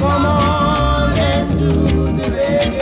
Come on and do the reggae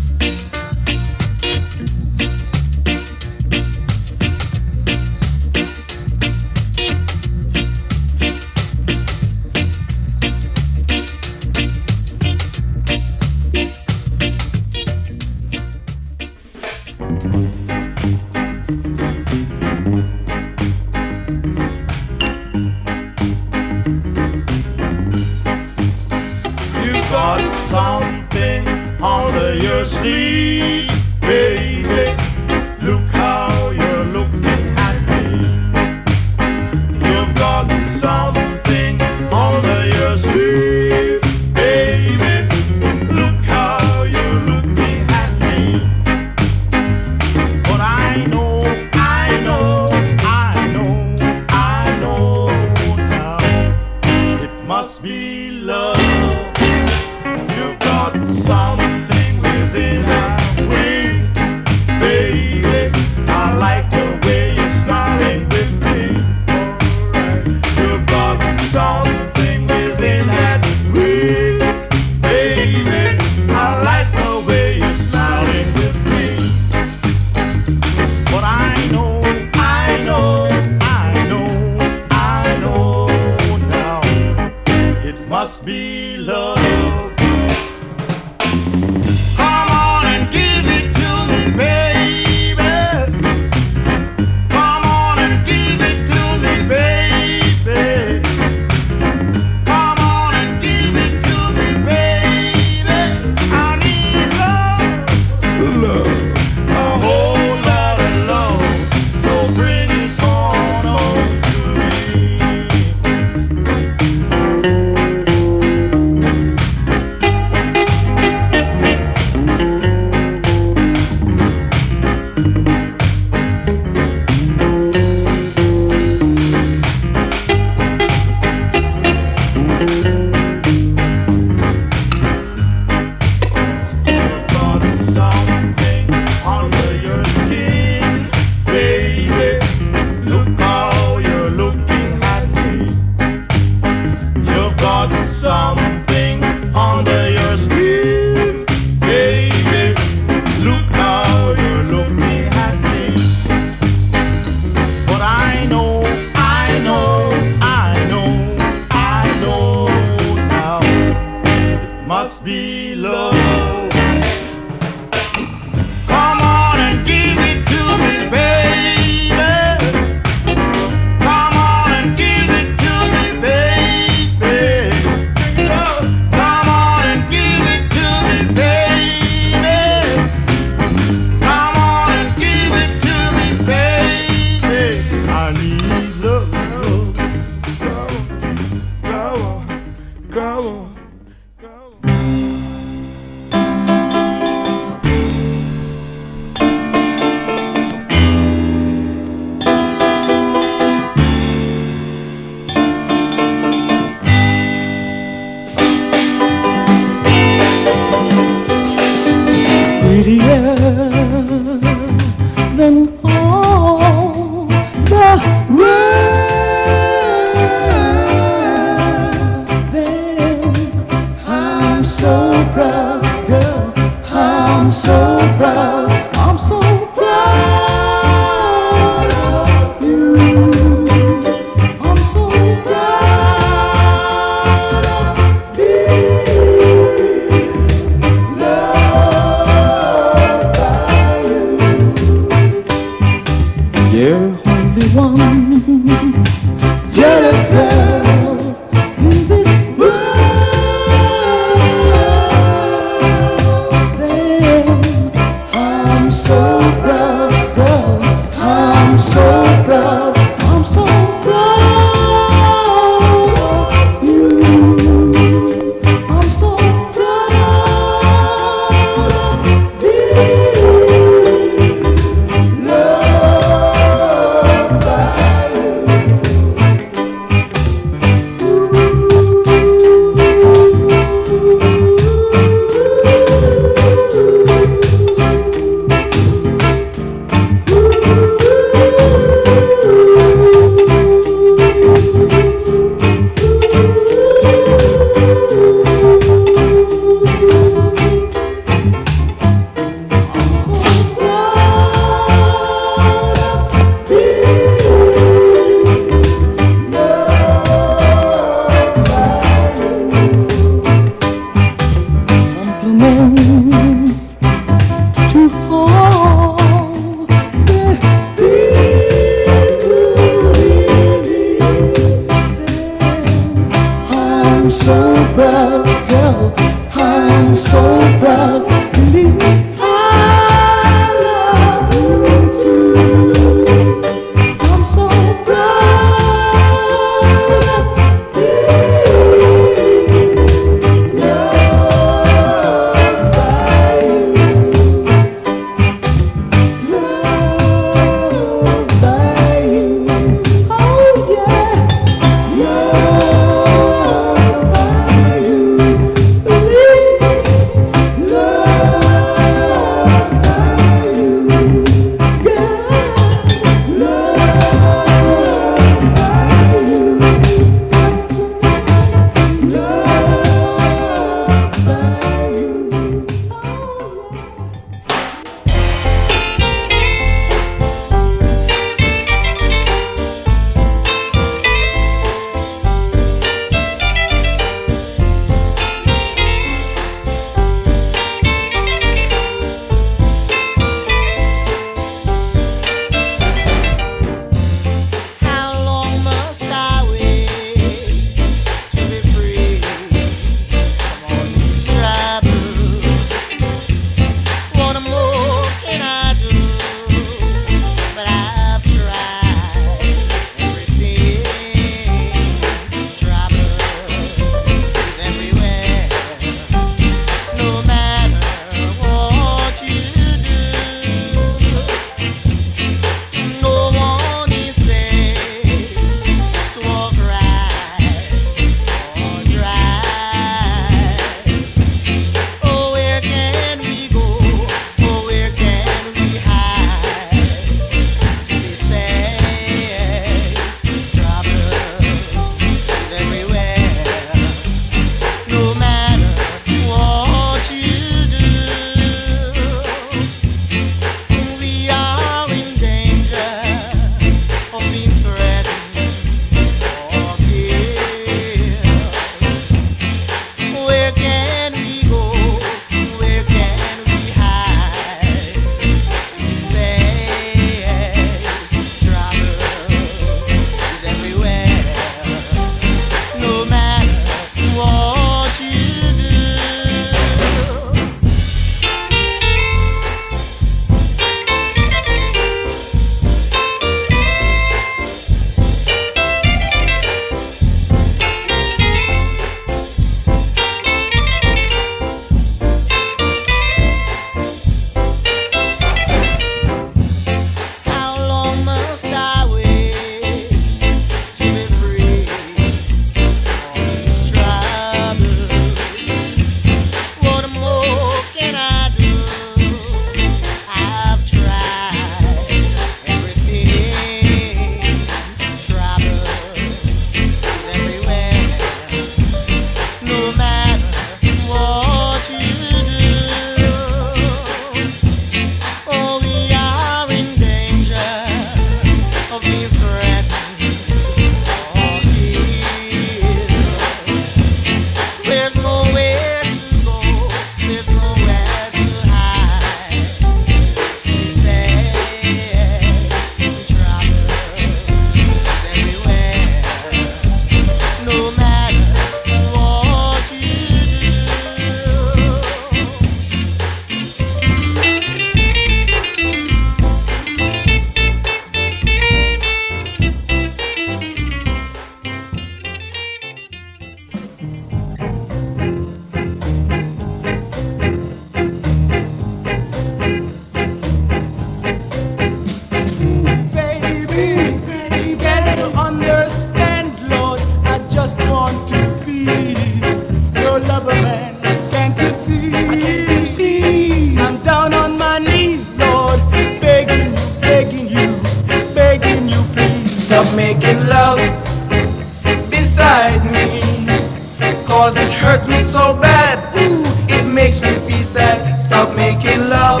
inside me. Cause it hurt me so bad, ooh, it makes me feel sad. Stop making love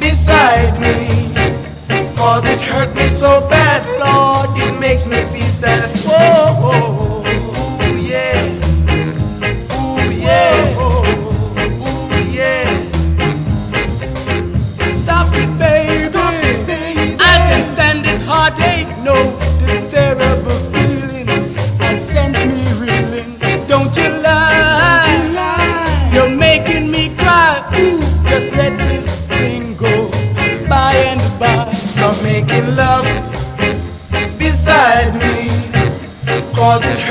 beside me. Cause it hurt me so bad, Lord, it makes me feel sad. Whoa, whoa. cause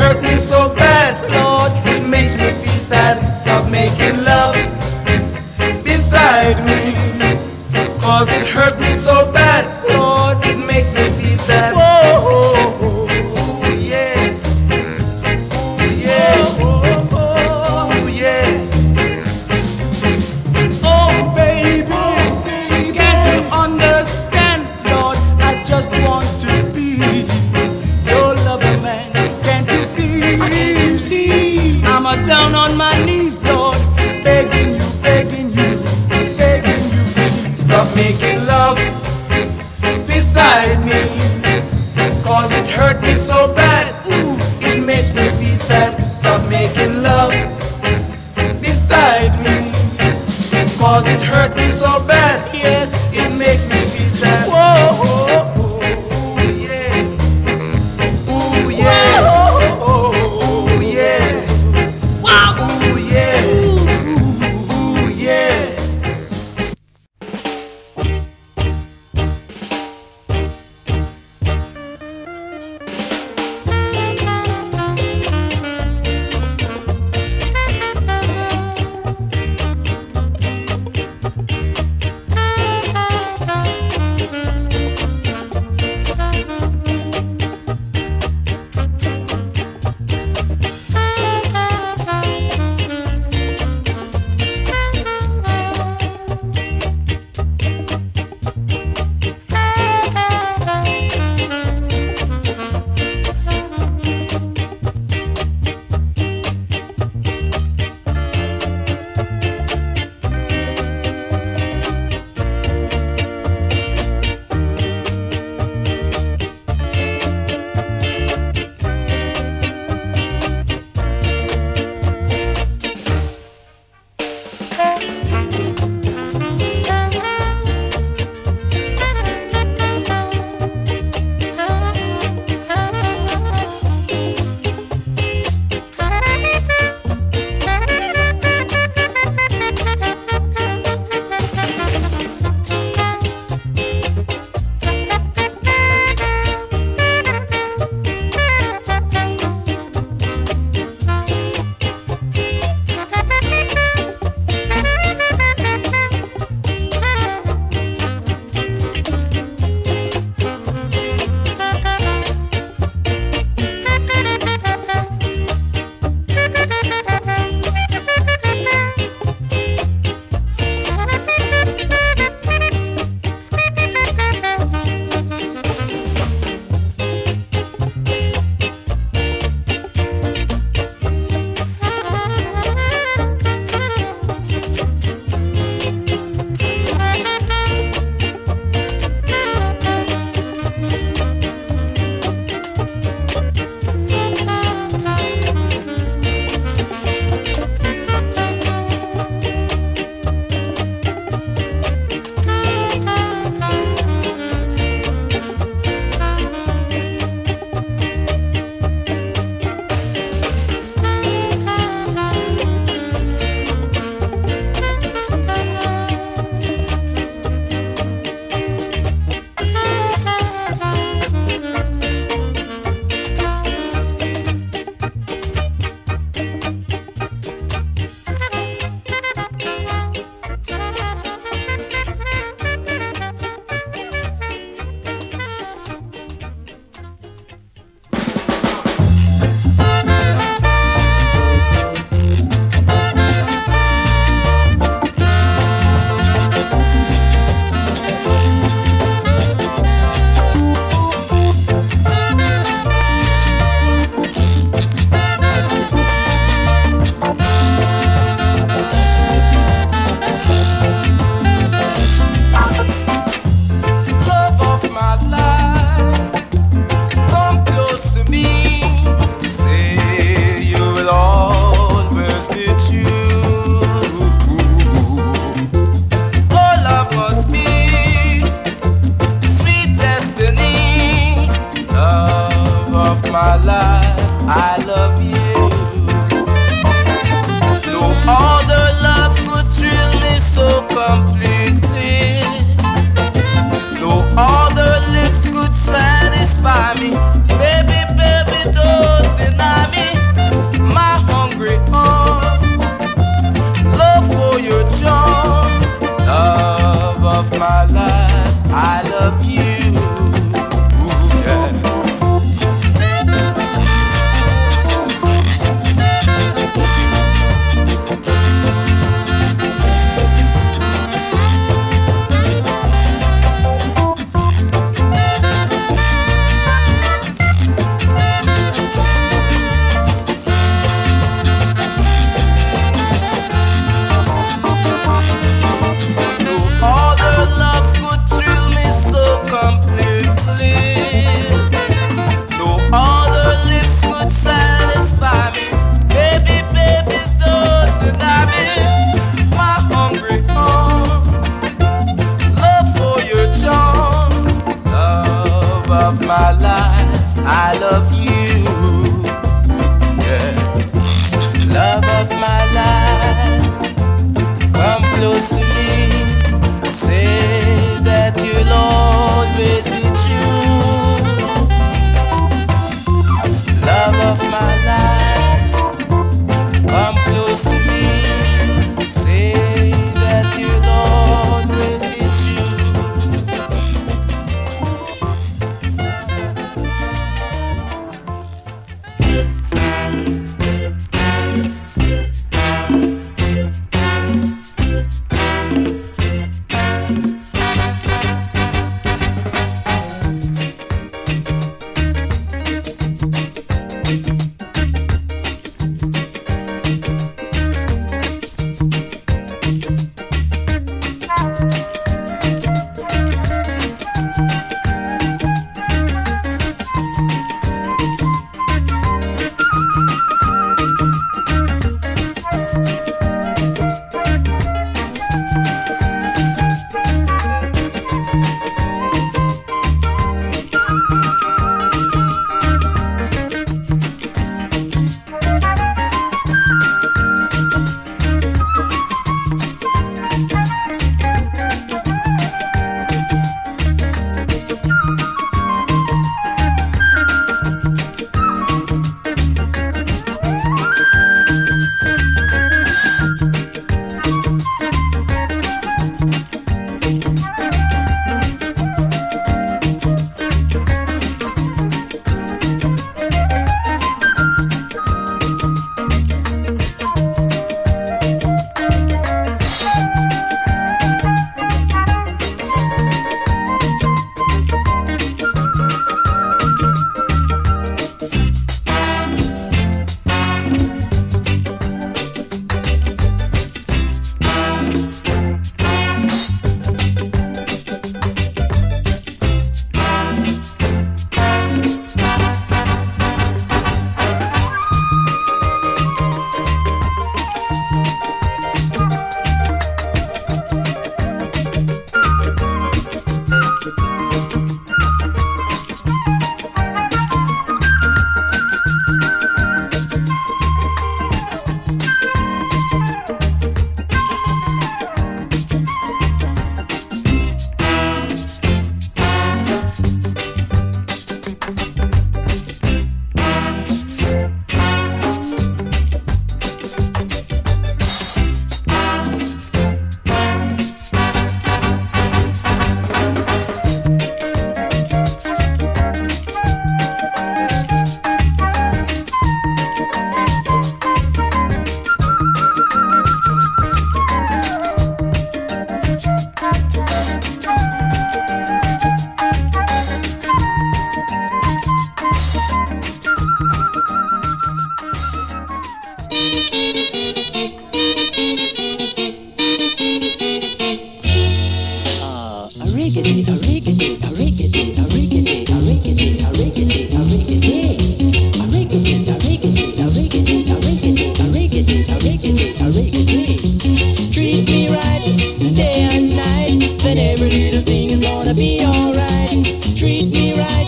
Every little thing is gonna be alright. Treat me right,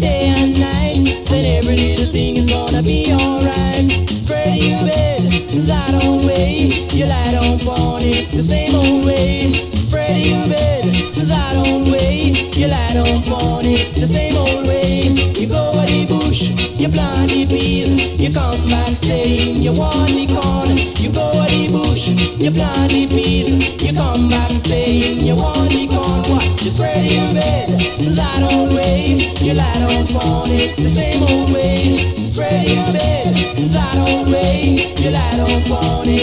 day and night. Then every little thing is gonna be alright. Spread your bed, lie down way. You lie on it the same old way. Spread your bed, lie down way. You lie on it the same old way. You go to the bush, you plant the bees. You come back saying you want the corn. You go to the bush, you plant the peas. You come back saying Spread in bed. You light on way. you light on phony, the same old way. Spread your bed, you light on way. you light on phony,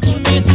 Touch me.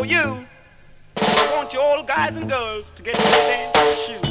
for you. I want you all guys and girls to get in the dancing shoes.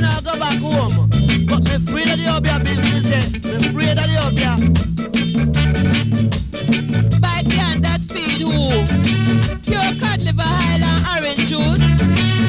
me go back home. But me you'll be a business there. Me afraid of the Obia. By the hand that feed who? Your cod liver, Highland orange juice.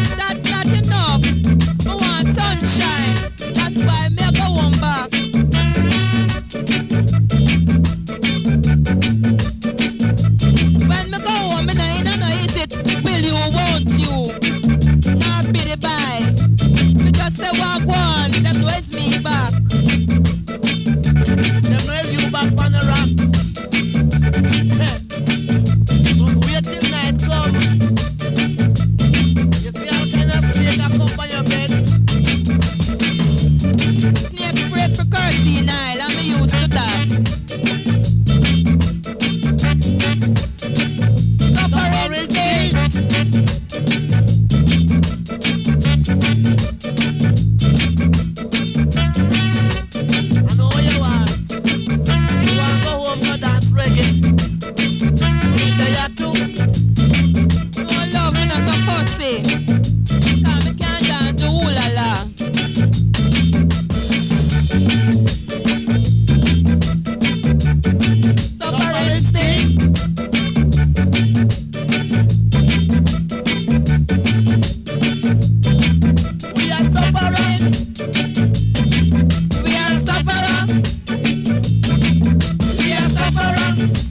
Thank you.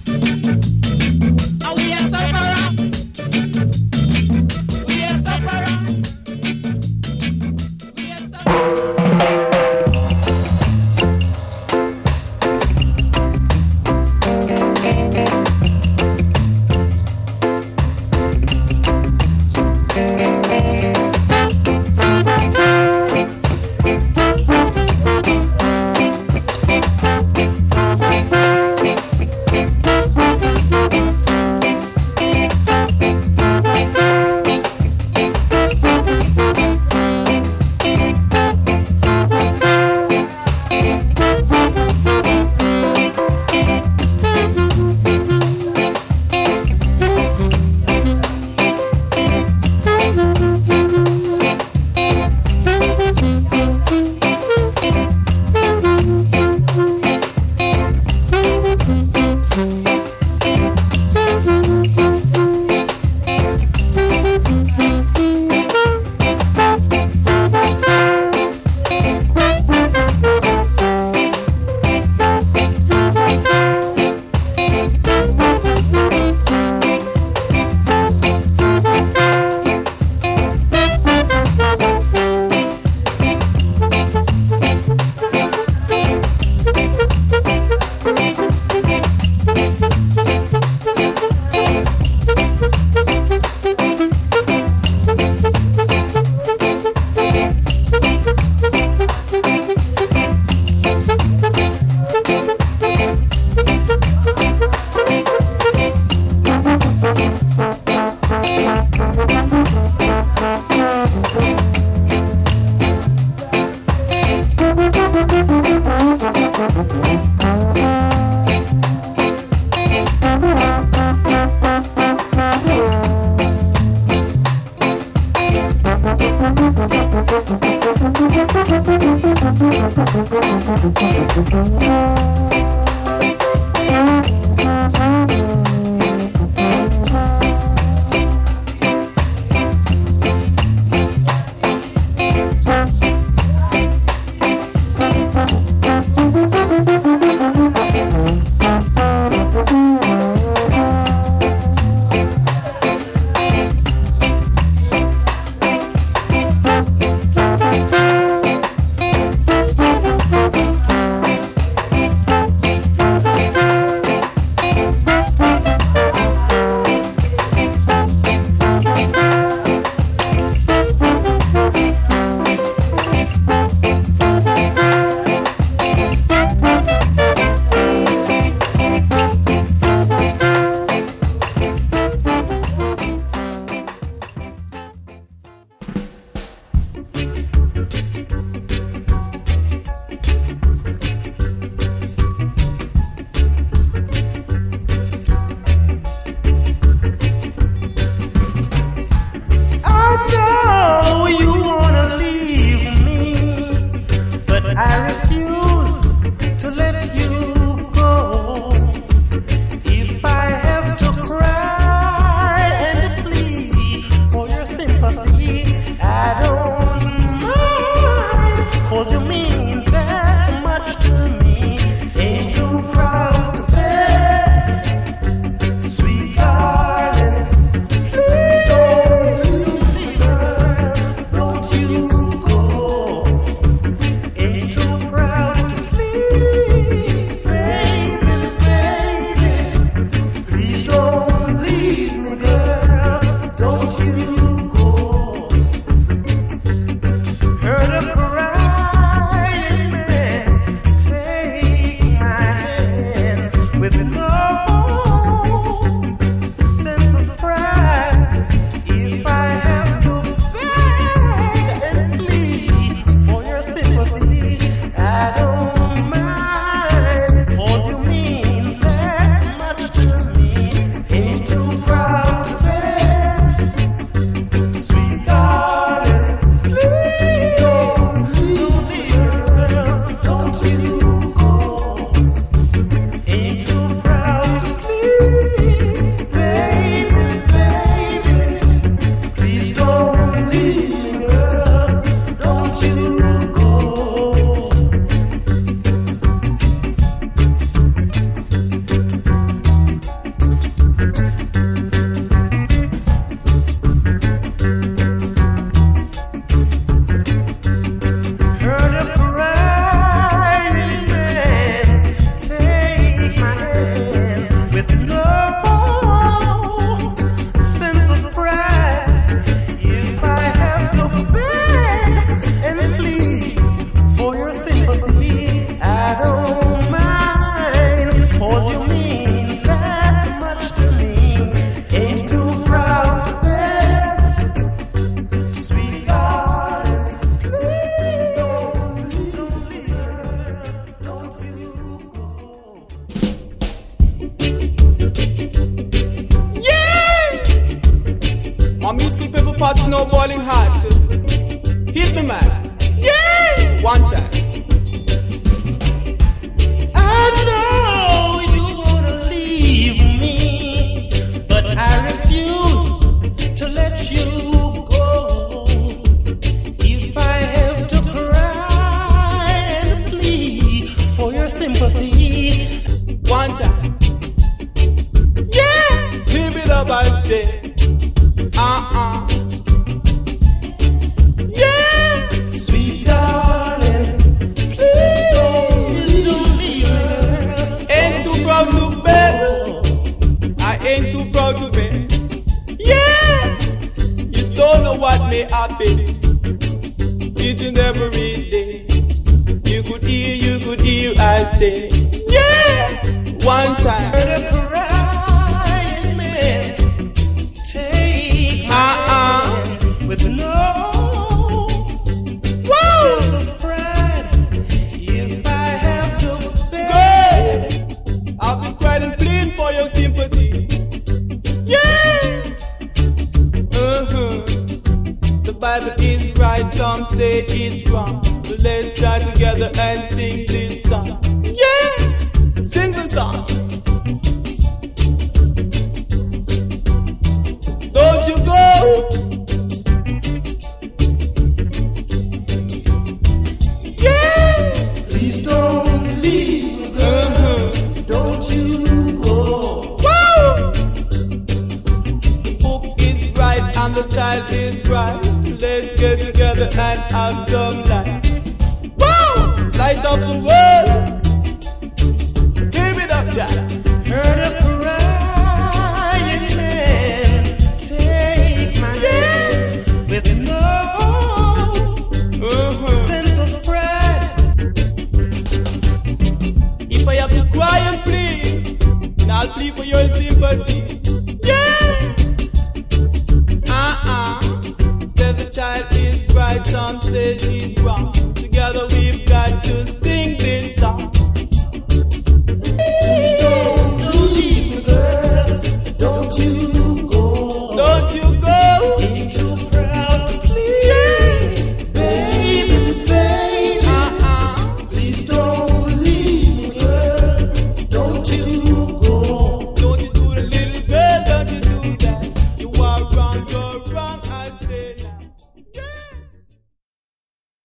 Some say it's wrong.